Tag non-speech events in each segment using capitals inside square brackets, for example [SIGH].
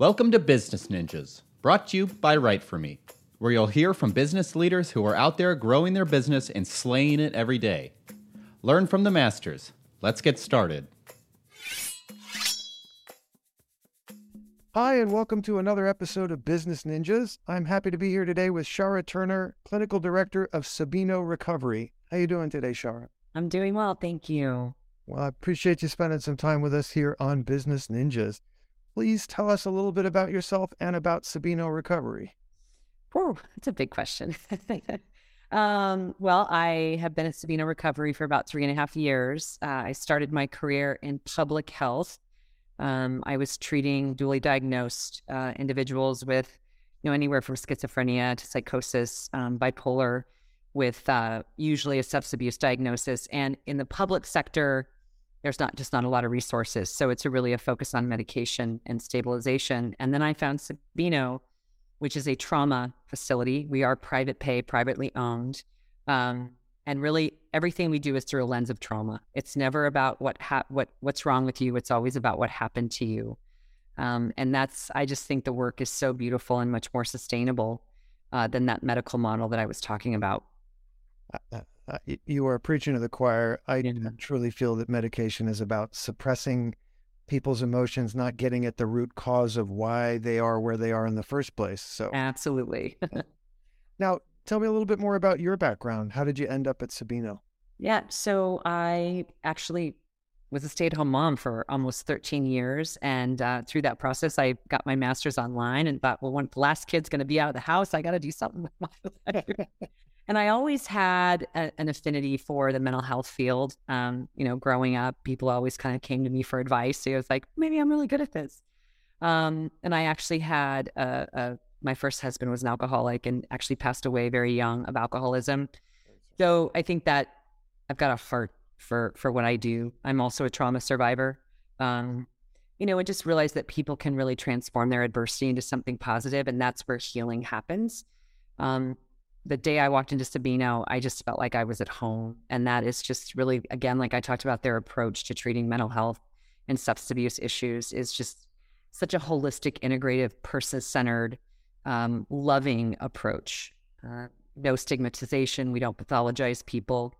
Welcome to Business Ninjas, brought to you by Write For Me, where you'll hear from business leaders who are out there growing their business and slaying it every day. Learn from the masters. Let's get started. Hi, and welcome to another episode of Business Ninjas. I'm happy to be here today with Shara Turner, Clinical Director of Sabino Recovery. How you doing today, Shara? I'm doing well, thank you. Well, I appreciate you spending some time with us here on Business Ninjas please tell us a little bit about yourself and about Sabino Recovery? Oh, that's a big question. [LAUGHS] um, well, I have been at Sabino Recovery for about three and a half years. Uh, I started my career in public health. Um, I was treating dually diagnosed uh, individuals with, you know, anywhere from schizophrenia to psychosis, um, bipolar, with uh, usually a substance abuse diagnosis. And in the public sector, there's not just not a lot of resources. So it's a really a focus on medication and stabilization. And then I found Sabino, which is a trauma facility. We are private pay, privately owned. Um, and really everything we do is through a lens of trauma. It's never about what ha- what what's wrong with you. It's always about what happened to you. Um, and that's I just think the work is so beautiful and much more sustainable uh, than that medical model that I was talking about. Uh, uh, you are preaching to the choir. I yeah. truly feel that medication is about suppressing people's emotions, not getting at the root cause of why they are where they are in the first place. So, absolutely. [LAUGHS] now, tell me a little bit more about your background. How did you end up at Sabino? Yeah, so I actually was a stay-at-home mom for almost 13 years, and uh, through that process, I got my master's online and thought, well, when the last kid's going to be out of the house, I got to do something with my [LAUGHS] life. And I always had a, an affinity for the mental health field. Um, you know, growing up, people always kind of came to me for advice. So I was like, maybe I'm really good at this. Um, and I actually had a, a, my first husband was an alcoholic and actually passed away very young of alcoholism. So I think that I've got a heart for for what I do. I'm also a trauma survivor. Um, you know, and just realize that people can really transform their adversity into something positive, and that's where healing happens. Um, the day I walked into Sabino, I just felt like I was at home. And that is just really, again, like I talked about their approach to treating mental health and substance abuse issues is just such a holistic, integrative, person centered, um, loving approach. Uh, no stigmatization. We don't pathologize people.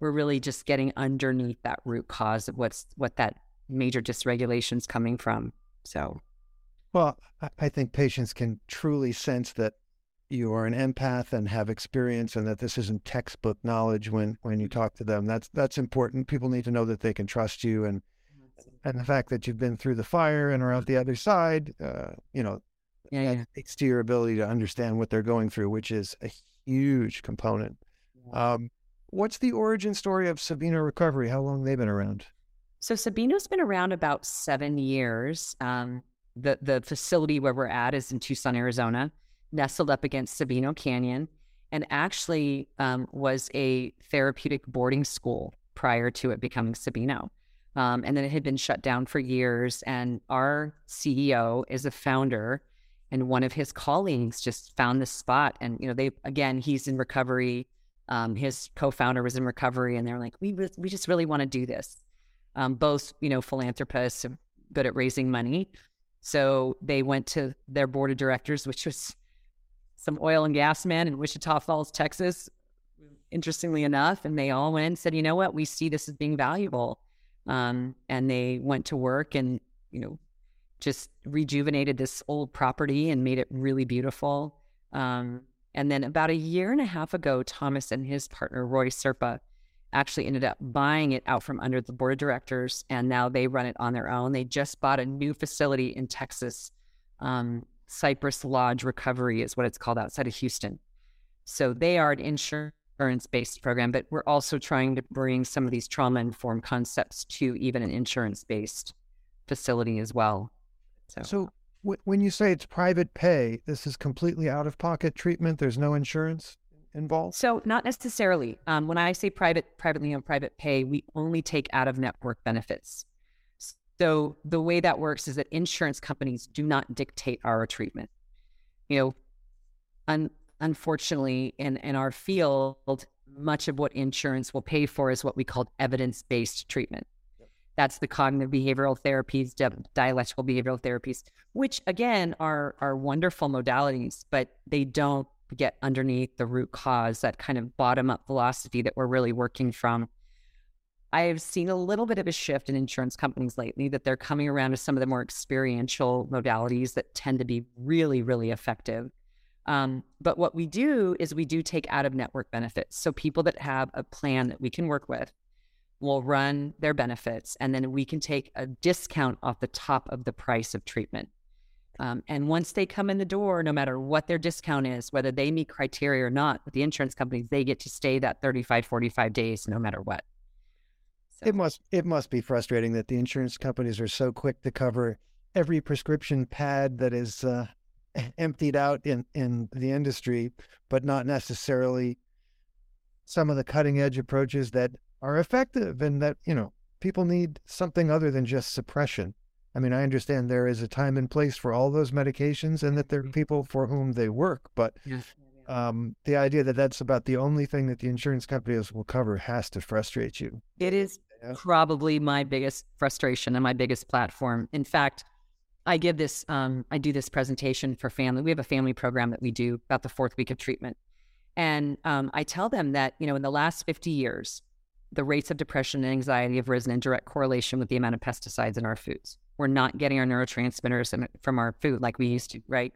We're really just getting underneath that root cause of what's what that major dysregulation is coming from. So, well, I think patients can truly sense that you are an empath and have experience and that this isn't textbook knowledge when when you talk to them that's that's important. People need to know that they can trust you and and the fact that you've been through the fire and are out the other side uh, you know yeah, yeah. speaks to your ability to understand what they're going through which is a huge component. Um, what's the origin story of sabino recovery? How long they've been around? So sabino's been around about seven years. Um, the the facility where we're at is in tucson arizona nestled up against Sabino Canyon and actually um, was a therapeutic boarding school prior to it becoming Sabino. Um, and then it had been shut down for years. And our CEO is a founder, and one of his colleagues just found this spot. And, you know, they, again, he's in recovery. Um, his co founder was in recovery, and they're like, we, we just really want to do this. Um, both, you know, philanthropists, good at raising money. So they went to their board of directors, which was some oil and gas men in Wichita Falls, Texas, interestingly enough. And they all went and said, you know what, we see this as being valuable. Um, and they went to work and, you know, just rejuvenated this old property and made it really beautiful. Um, and then about a year and a half ago, Thomas and his partner, Roy Serpa, actually ended up buying it out from under the board of directors. And now they run it on their own. They just bought a new facility in Texas um, Cypress Lodge Recovery is what it's called outside of Houston. So they are an insurance based program, but we're also trying to bring some of these trauma informed concepts to even an insurance based facility as well. So, so w- when you say it's private pay, this is completely out of pocket treatment. There's no insurance involved. So not necessarily. Um, when I say private, privately owned private pay, we only take out of network benefits. So the way that works is that insurance companies do not dictate our treatment. You know, un- unfortunately, in, in our field, much of what insurance will pay for is what we call evidence based treatment. That's the cognitive behavioral therapies, di- dialectical behavioral therapies, which again are are wonderful modalities, but they don't get underneath the root cause, that kind of bottom up philosophy that we're really working from. I have seen a little bit of a shift in insurance companies lately that they're coming around to some of the more experiential modalities that tend to be really, really effective. Um, but what we do is we do take out of network benefits. So people that have a plan that we can work with will run their benefits, and then we can take a discount off the top of the price of treatment. Um, and once they come in the door, no matter what their discount is, whether they meet criteria or not, with the insurance companies, they get to stay that 35, 45 days no matter what. So. It must it must be frustrating that the insurance companies are so quick to cover every prescription pad that is uh, emptied out in, in the industry, but not necessarily some of the cutting edge approaches that are effective and that, you know, people need something other than just suppression. I mean, I understand there is a time and place for all those medications and that there are mm-hmm. people for whom they work, but um, the idea that that's about the only thing that the insurance companies will cover has to frustrate you. It is yeah. probably my biggest frustration and my biggest platform. In fact, I give this, um, I do this presentation for family. We have a family program that we do about the fourth week of treatment. And um, I tell them that, you know, in the last 50 years, the rates of depression and anxiety have risen in direct correlation with the amount of pesticides in our foods. We're not getting our neurotransmitters from our food like we used to, right?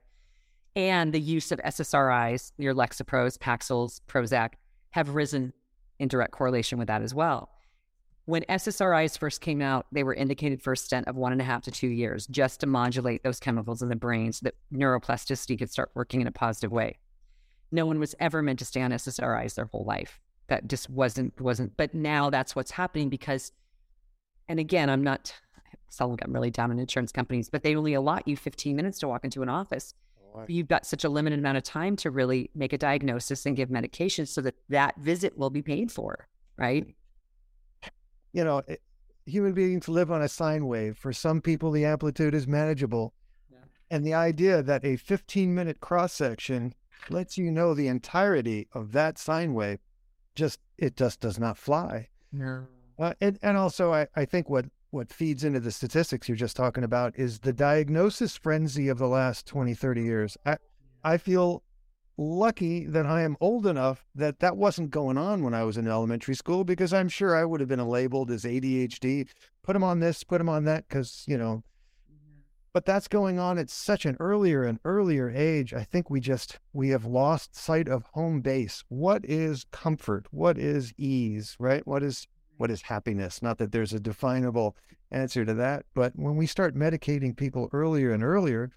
And the use of SSRIs, your Lexapros, Paxils, Prozac, have risen in direct correlation with that as well. When SSRIs first came out, they were indicated for a stent of one and a half to two years just to modulate those chemicals in the brain so that neuroplasticity could start working in a positive way. No one was ever meant to stay on SSRIs their whole life. That just wasn't wasn't. But now that's what's happening because, and again, I'm not. Some I'm really down on insurance companies, but they only allot you 15 minutes to walk into an office. You've got such a limited amount of time to really make a diagnosis and give medication so that that visit will be paid for, right? you know, eh, human beings live on a sine wave. For some people, the amplitude is manageable. Yeah. And the idea that a 15 minute cross section lets you know the entirety of that sine wave just, it just does not fly. No. Uh, and, and also, I, I think what, what feeds into the statistics you're just talking about is the diagnosis frenzy of the last 20, 30 years. I, I feel lucky that I am old enough that that wasn't going on when I was in elementary school because I'm sure I would have been labeled as ADHD. Put him on this, put him on that, because, you know, but that's going on at such an earlier and earlier age. I think we just, we have lost sight of home base. What is comfort? What is ease, right? What is, what is happiness? Not that there's a definable answer to that, but when we start medicating people earlier and earlier,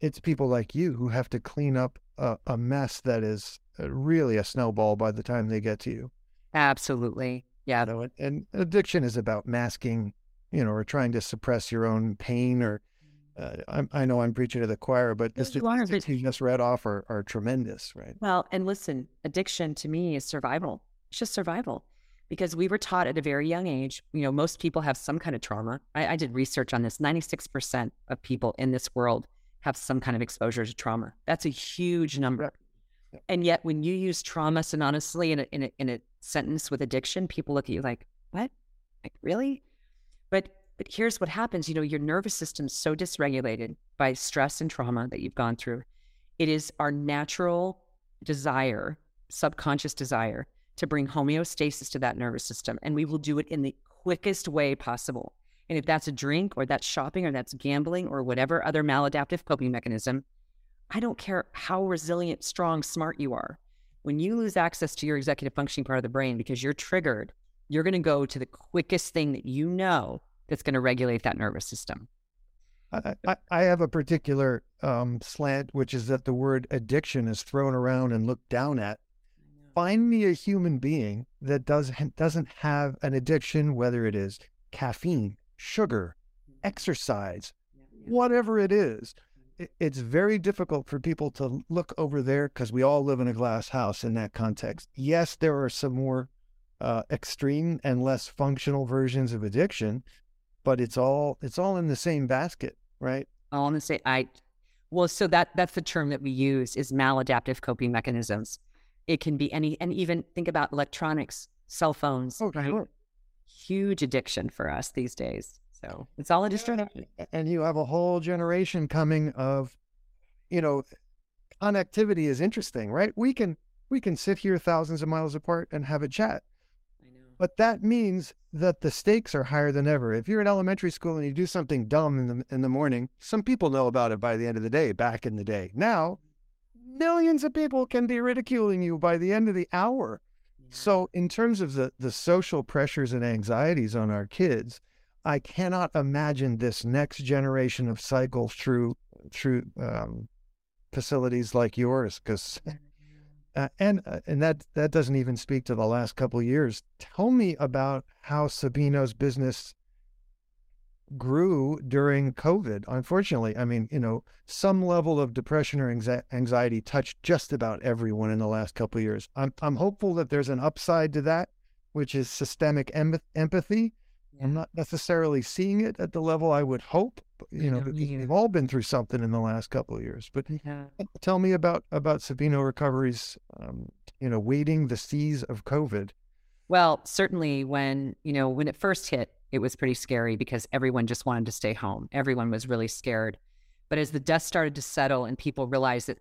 it's people like you who have to clean up a, a mess that is uh, really a snowball by the time they get to you. Absolutely. Yeah. You know, and, addiction is about masking, you know, or trying to suppress your own pain or uh, I, I know I'm preaching to the choir, but the statistics you just read off are, are tremendous, right? Well, and listen, addiction to me is survival. It's just survival because we were taught at a very young age. You know, most people have some kind of trauma. I, I did research on this. 96% of people in this world have some kind of exposure to trauma. That's a huge number. Yeah. And yet, when you use trauma synonymously in a, in, a, in a sentence with addiction, people look at you like, what? Like, really? But but here's what happens. You know, your nervous system's so dysregulated by stress and trauma that you've gone through. It is our natural desire, subconscious desire, to bring homeostasis to that nervous system. And we will do it in the quickest way possible. And if that's a drink or that's shopping or that's gambling or whatever other maladaptive coping mechanism, I don't care how resilient, strong, smart you are. When you lose access to your executive functioning part of the brain because you're triggered, you're going to go to the quickest thing that you know that's going to regulate that nervous system. I, I, have a particular um, slant, which is that the word addiction is thrown around and looked down at. Find me a human being that does, doesn't have an addiction, whether it is caffeine, sugar, mm-hmm. exercise, whatever it is. It's very difficult for people to look over there because we all live in a glass house in that context. Yes, there are some more uh, extreme and less functional versions of addiction, but it's all it's all in the same basket, right? I want to say I well, so that that's the term that we use is maladaptive coping mechanisms. It can be any, and even think about electronics, cell phones. Oh, sure huge addiction for us these days. So it's all a distraction. And you have a whole generation coming of, you know, connectivity is interesting, right? We can we can sit here thousands of miles apart and have a chat. But that means that the stakes are higher than ever. If you're in elementary school and you do something dumb in the in the morning, some people know about it by the end of the day. Back in the day, now millions of people can be ridiculing you by the end of the hour. So, in terms of the the social pressures and anxieties on our kids, I cannot imagine this next generation of cycle through through um, facilities like yours because uh, and uh, and that that doesn't even speak to the last couple of years. Tell me about how Sabino's business grew during COVID. Unfortunately, I mean, you know, some level of depression or anxiety touched just about everyone in the last couple of years. I'm I'm hopeful that there's an upside to that, which is systemic em- empathy. Yeah. I'm not necessarily seeing it at the level I would hope. You know, we've all been through something in the last couple of years. But yeah. tell me about about Sabino Recovery's, um, you know, wading the seas of COVID. Well, certainly when you know when it first hit, it was pretty scary because everyone just wanted to stay home. Everyone was really scared. But as the dust started to settle and people realized that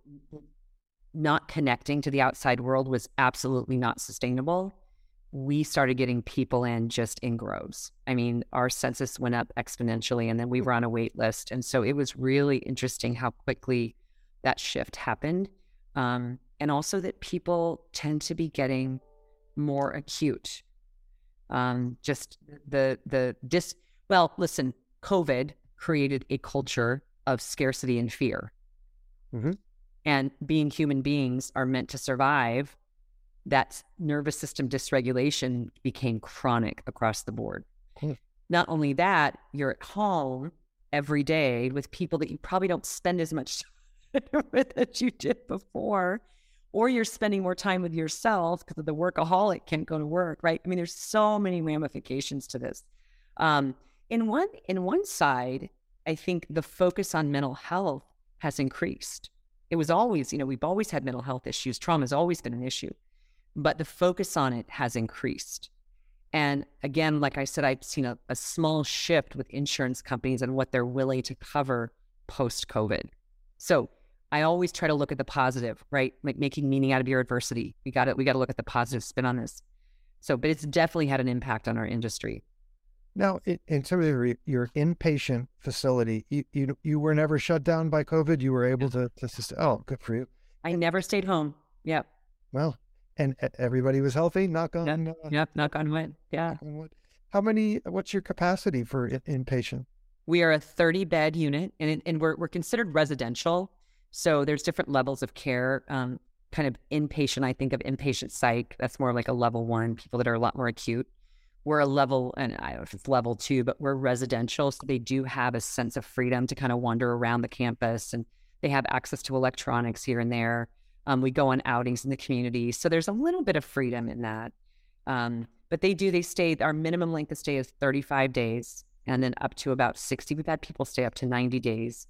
not connecting to the outside world was absolutely not sustainable, we started getting people in just in groves. I mean, our census went up exponentially and then we were on a wait list. And so it was really interesting how quickly that shift happened. Um, and also that people tend to be getting more acute. Um, just the, the dis, well, listen, COVID created a culture of scarcity and fear. Mm-hmm. And being human beings are meant to survive that nervous system dysregulation became chronic across the board. Not only that, you're at home every day with people that you probably don't spend as much [LAUGHS] time with as you did before, or you're spending more time with yourself because the workaholic can't go to work, right? I mean, there's so many ramifications to this. Um, in one in one side, I think the focus on mental health has increased. It was always, you know, we've always had mental health issues. Trauma has always been an issue but the focus on it has increased. And again, like I said, I've seen a, a small shift with insurance companies and what they're willing to cover post COVID. So I always try to look at the positive, right? Like making meaning out of your adversity. We got to we got to look at the positive spin on this. So, but it's definitely had an impact on our industry. Now, in terms of your inpatient facility, you, you you were never shut down by COVID. You were able to to oh, good for you. I never stayed home. Yep. Well, and everybody was healthy. Knock on. Yep, uh, yep knock on wood. Yeah. On wood. How many? What's your capacity for inpatient? We are a 30 bed unit, and and we're we're considered residential. So there's different levels of care. Um, kind of inpatient. I think of inpatient psych. That's more like a level one. People that are a lot more acute. We're a level, and I don't know if it's level two, but we're residential, so they do have a sense of freedom to kind of wander around the campus, and they have access to electronics here and there. Um, we go on outings in the community. So there's a little bit of freedom in that. Um, but they do, they stay, our minimum length of stay is 35 days and then up to about 60. We've had people stay up to 90 days,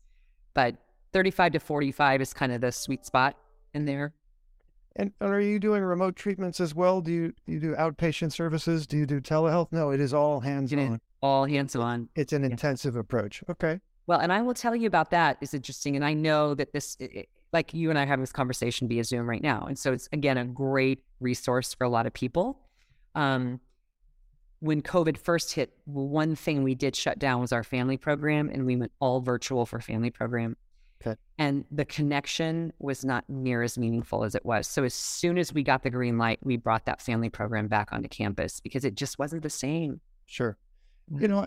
but 35 to 45 is kind of the sweet spot in there. And are you doing remote treatments as well? Do you, do you do outpatient services? Do you do telehealth? No, it is all hands on. All hands on. It's an intensive approach. Okay. Well, and I will tell you about that is interesting. And I know that this, it, like you and I have this conversation via Zoom right now. And so it's again a great resource for a lot of people. Um, when COVID first hit, one thing we did shut down was our family program, and we went all virtual for family program. Okay. And the connection was not near as meaningful as it was. So as soon as we got the green light, we brought that family program back onto campus because it just wasn't the same. Sure. You know,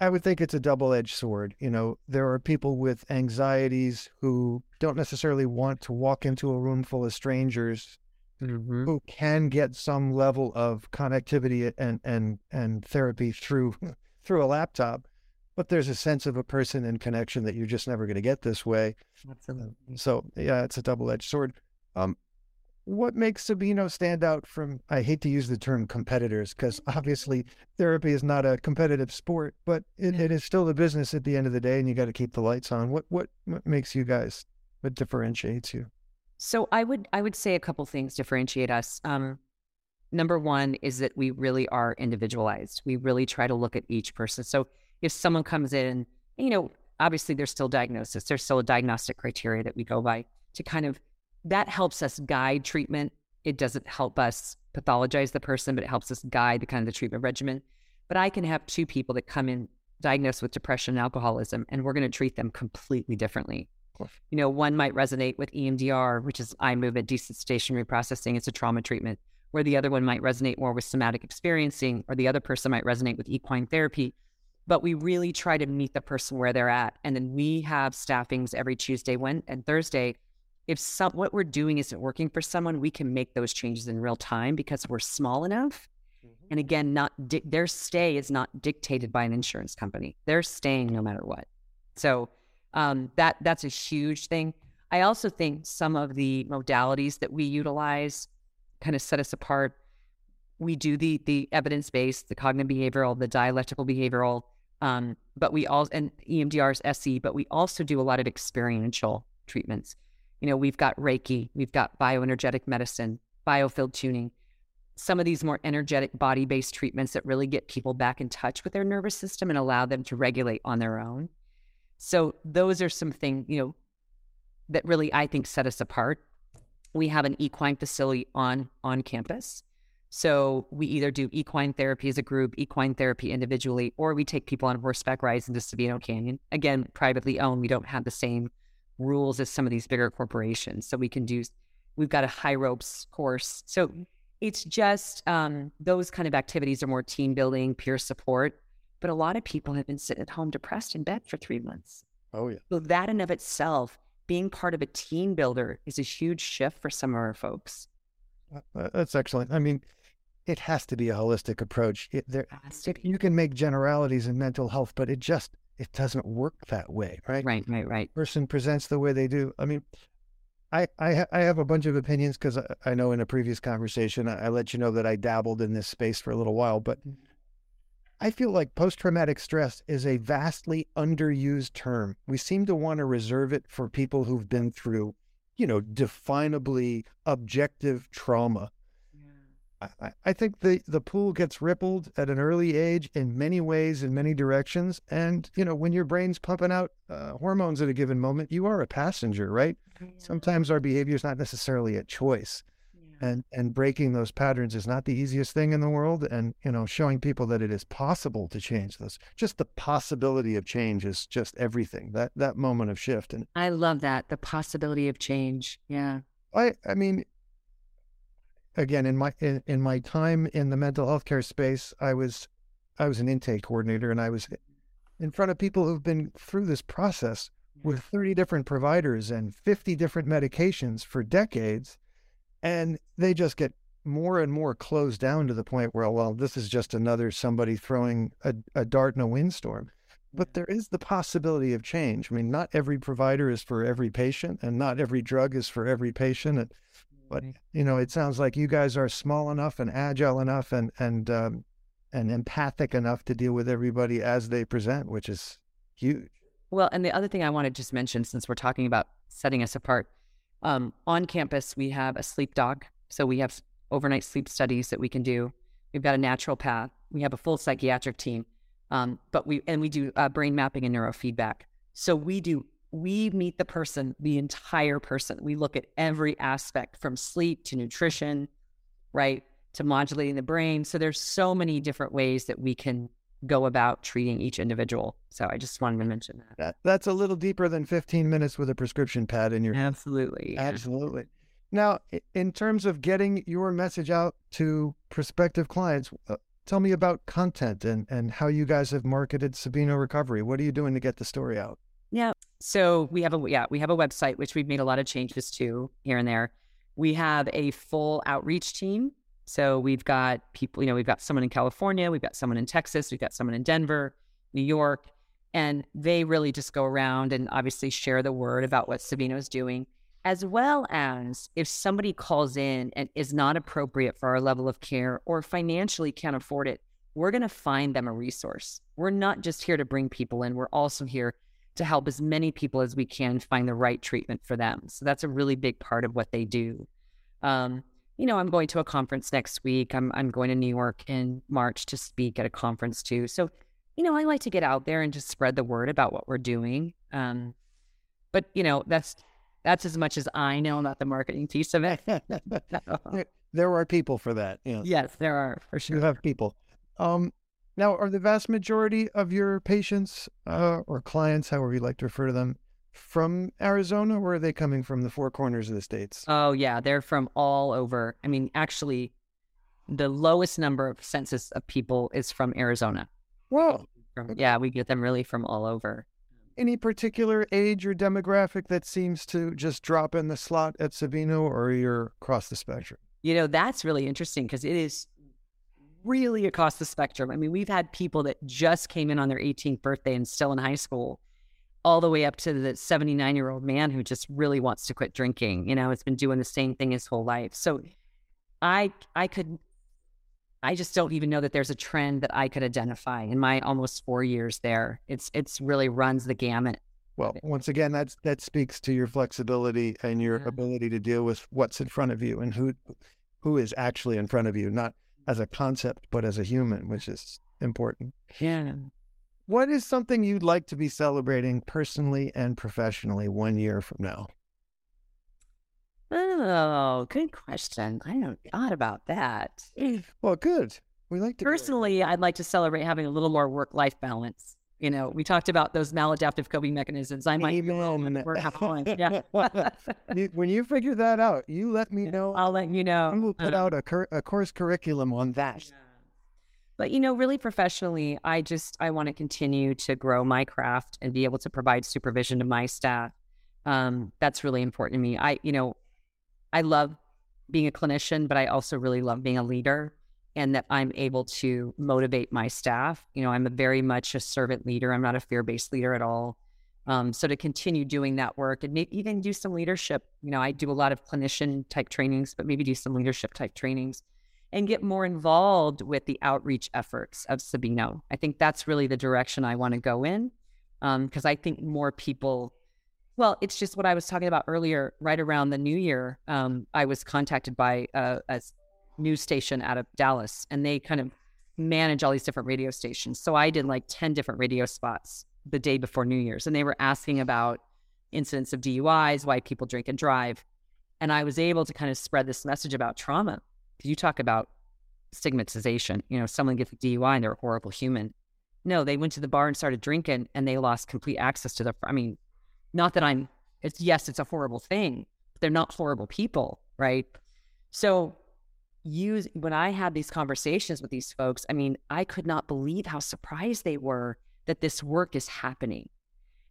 I would think it's a double edged sword. You know, there are people with anxieties who don't necessarily want to walk into a room full of strangers mm-hmm. who can get some level of connectivity and, and, and therapy through [LAUGHS] through a laptop. But there's a sense of a person and connection that you're just never going to get this way. Absolutely. So yeah, it's a double edged sword. Um, what makes Sabino stand out from, I hate to use the term competitors because obviously therapy is not a competitive sport, but it, it is still a business at the end of the day and you got to keep the lights on. What, what, what makes you guys, what differentiates you? So I would, I would say a couple things differentiate us. Um, number one is that we really are individualized. We really try to look at each person. So if someone comes in, you know, obviously there's still diagnosis, there's still a diagnostic criteria that we go by to kind of that helps us guide treatment. It doesn't help us pathologize the person, but it helps us guide the kind of the treatment regimen. But I can have two people that come in diagnosed with depression and alcoholism, and we're going to treat them completely differently. You know, one might resonate with EMDR, which is eye movement desensitization reprocessing. It's a trauma treatment, where the other one might resonate more with somatic experiencing, or the other person might resonate with equine therapy. But we really try to meet the person where they're at. And then we have staffings every Tuesday when, and Thursday. If some, what we're doing isn't working for someone, we can make those changes in real time because we're small enough and again, not di- their stay is not dictated by an insurance company. They're staying no matter what. So um, that that's a huge thing. I also think some of the modalities that we utilize kind of set us apart. We do the the evidence based, the cognitive behavioral, the dialectical behavioral, um, but we all and EMDR's SE, but we also do a lot of experiential treatments. You know, we've got Reiki, we've got bioenergetic medicine, biofield tuning some of these more energetic body based treatments that really get people back in touch with their nervous system and allow them to regulate on their own. So, those are some things, you know, that really I think set us apart. We have an equine facility on on campus. So we either do equine therapy as a group, equine therapy individually, or we take people on horseback rides into Sabino Canyon. Again, privately owned. We don't have the same rules as some of these bigger corporations. So we can do, we've got a high ropes course. So it's just um, those kind of activities are more team building, peer support. But a lot of people have been sitting at home depressed in bed for three months. Oh, yeah. So that in of itself, being part of a team builder is a huge shift for some of our folks. Uh, that's excellent. I mean, it has to be a holistic approach. It, there, you can make generalities in mental health, but it just it doesn't work that way, right? Right, right, right. Person presents the way they do. I mean, I, I, I have a bunch of opinions because I, I, know in a previous conversation I, I, let you know that I dabbled in this space for a little while, but mm-hmm. I feel like post traumatic stress is a vastly underused term. We seem to want to reserve it for people who've been through, you know, definably objective trauma. I, I think the, the pool gets rippled at an early age in many ways, in many directions. And, you know, when your brain's pumping out uh, hormones at a given moment, you are a passenger, right? Yeah. Sometimes our behavior is not necessarily a choice. Yeah. And, and breaking those patterns is not the easiest thing in the world. And, you know, showing people that it is possible to change this, just the possibility of change is just everything, that, that moment of shift. And I love that. The possibility of change. Yeah. I, I mean, again in my in, in my time in the mental health care space i was i was an intake coordinator and i was in front of people who've been through this process with 30 different providers and 50 different medications for decades and they just get more and more closed down to the point where well this is just another somebody throwing a, a dart in a windstorm. But there is the possibility of change. I mean not every provider is for every patient and not every drug is for every patient and but you know, it sounds like you guys are small enough and agile enough and and um, and empathic enough to deal with everybody as they present, which is huge. Well, and the other thing I want to just mention, since we're talking about setting us apart, um, on campus we have a sleep doc, so we have overnight sleep studies that we can do. We've got a naturopath. We have a full psychiatric team, um, but we and we do uh, brain mapping and neurofeedback. So we do we meet the person, the entire person. We look at every aspect from sleep to nutrition, right, to modulating the brain. So there's so many different ways that we can go about treating each individual. So I just wanted to mention that. that that's a little deeper than 15 minutes with a prescription pad in your Absolutely. Absolutely. Now, in terms of getting your message out to prospective clients, uh, tell me about content and, and how you guys have marketed Sabino Recovery. What are you doing to get the story out? Yeah. So we have a yeah, we have a website which we've made a lot of changes to here and there. We have a full outreach team. So we've got people, you know, we've got someone in California, we've got someone in Texas, we've got someone in Denver, New York, and they really just go around and obviously share the word about what Sabino is doing, as well as if somebody calls in and is not appropriate for our level of care or financially can't afford it, we're going to find them a resource. We're not just here to bring people in, we're also here to help as many people as we can find the right treatment for them. So that's a really big part of what they do. Um, you know, I'm going to a conference next week. I'm I'm going to New York in March to speak at a conference too. So, you know, I like to get out there and just spread the word about what we're doing. Um, but you know, that's that's as much as I know about the marketing piece of it. [LAUGHS] [LAUGHS] there are people for that. Yeah. Yes, there are for sure. You have people. Um, now, are the vast majority of your patients uh, or clients, however you like to refer to them, from Arizona, or are they coming from the four corners of the states? Oh yeah, they're from all over. I mean, actually, the lowest number of census of people is from Arizona. Well, From, yeah, we get them really from all over. any particular age or demographic that seems to just drop in the slot at Sabino, or you're across the spectrum? You know, that's really interesting because it is really across the spectrum. I mean, we've had people that just came in on their 18th birthday and still in high school, all the way up to the 79 year old man who just really wants to quit drinking. You know, has been doing the same thing his whole life. So I, I could, I just don't even know that there's a trend that I could identify in my almost four years there. It's, it's really runs the gamut. Well, once again, that's that speaks to your flexibility and your Yeah. ability to deal with what's in front of you and who who is actually in front of you, not as a concept, but as a human, which is important. Yeah. What is something you'd like to be celebrating personally and professionally one year from now? Oh, good question. I haven't thought about that. Well, good. We like to. Personally, I'd like to celebrate having a little more work life balance. You know, we talked about those maladaptive coping mechanisms. I might Amen. work half one. [LAUGHS] Yeah. When you figure that out, you let me [LAUGHS] know. I'll let you know. I will put Uh, out a, cur- a course curriculum on that. But you know, really professionally, I just I want to continue to grow my craft and be able to provide supervision to my staff. Um, that's really important to me. I, you know, I love being a clinician, but I also really love being a leader and that I'm able to motivate my staff. You know, I'm a very much a servant leader. I'm not a fear-based leader at all. Um, so to continue doing that work and maybe even do some leadership, you know, I do a lot of clinician type trainings, but maybe do some leadership type trainings and get more involved with the outreach efforts of Sabino. I think that's really the direction I want to go in because I think more people. Well, it's just what I was talking about earlier. Right around the new year, um, I was contacted by a, a news station out of Dallas, and they kind of manage all these different radio stations. So I did like ten different radio spots the day before New Year's, and they were asking about incidents of DUIs, why people drink and drive, and I was able to kind of spread this message about trauma you talk about stigmatization. You know, someone gets a DUI and they're a horrible human. No, they went to the bar and started drinking and they lost complete access to their. I mean, not that I'm. It's yes, it's a horrible thing, but they're not horrible people, right? So, use when I had these conversations with these folks, I mean, I could not believe how surprised they were that this work is happening,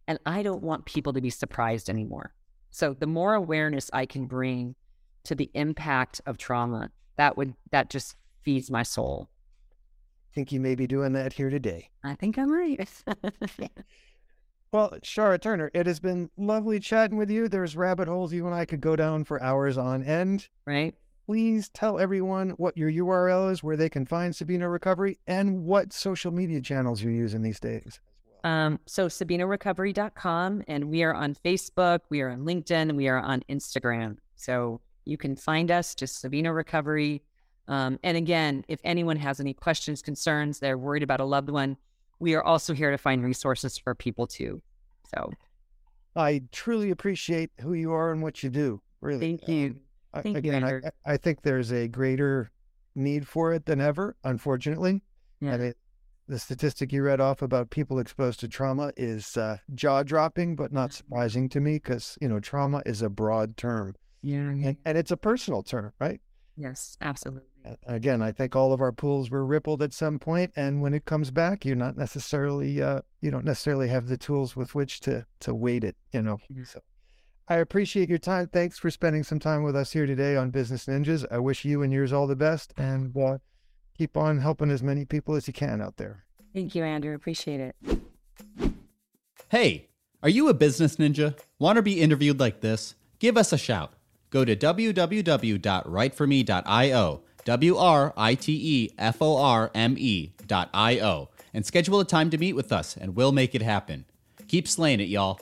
and I don't want people to be surprised anymore. So, the more awareness I can bring to the impact of trauma that would that just feeds my soul I think you may be doing that here today. i think i'm right [LAUGHS] Well, Shara Turner, it has been lovely chatting with you. There's rabbit holes you and I could go down for hours on end. right Please tell everyone what your URL is, where they can find Sabino Recovery, and what social media channels you're using these days. um, so sabinorecovery.com and we are on facebook we are on linkedin we are on instagram so you can find us just sabino recovery um, and again if anyone has any questions concerns they're worried about a loved one we are also here to find resources for people too so I truly appreciate who you are and what you do. Really. thank you I- Again, I, I think there's a greater need for it than ever, unfortunately. Yeah. I mean, the statistic you read off about people exposed to trauma is uh, jaw dropping, but not surprising to me because, you know, trauma is a broad term yeah and, and it's a personal term, right? yes absolutely Again, I think all of our pools were rippled at some point, and when it comes back, you're not necessarily, uh, you don't necessarily have the tools with which to to weight it, you know. Yeah. So, I appreciate your time. Thanks for spending some time with us here today on Business Ninjas. I wish you and yours all the best, and uh, keep on helping as many people as you can out there. Thank you, Andrew. Appreciate it. Hey, are you a business ninja? Want to be interviewed like this? Give us a shout. Go to www.writeforme.io, W R I T E F O R M E dot I O, and schedule a time to meet with us, and we'll make it happen. Keep slaying it, y'all.